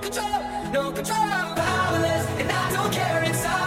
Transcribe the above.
no control, no control. Powerless, and I don't care, it's all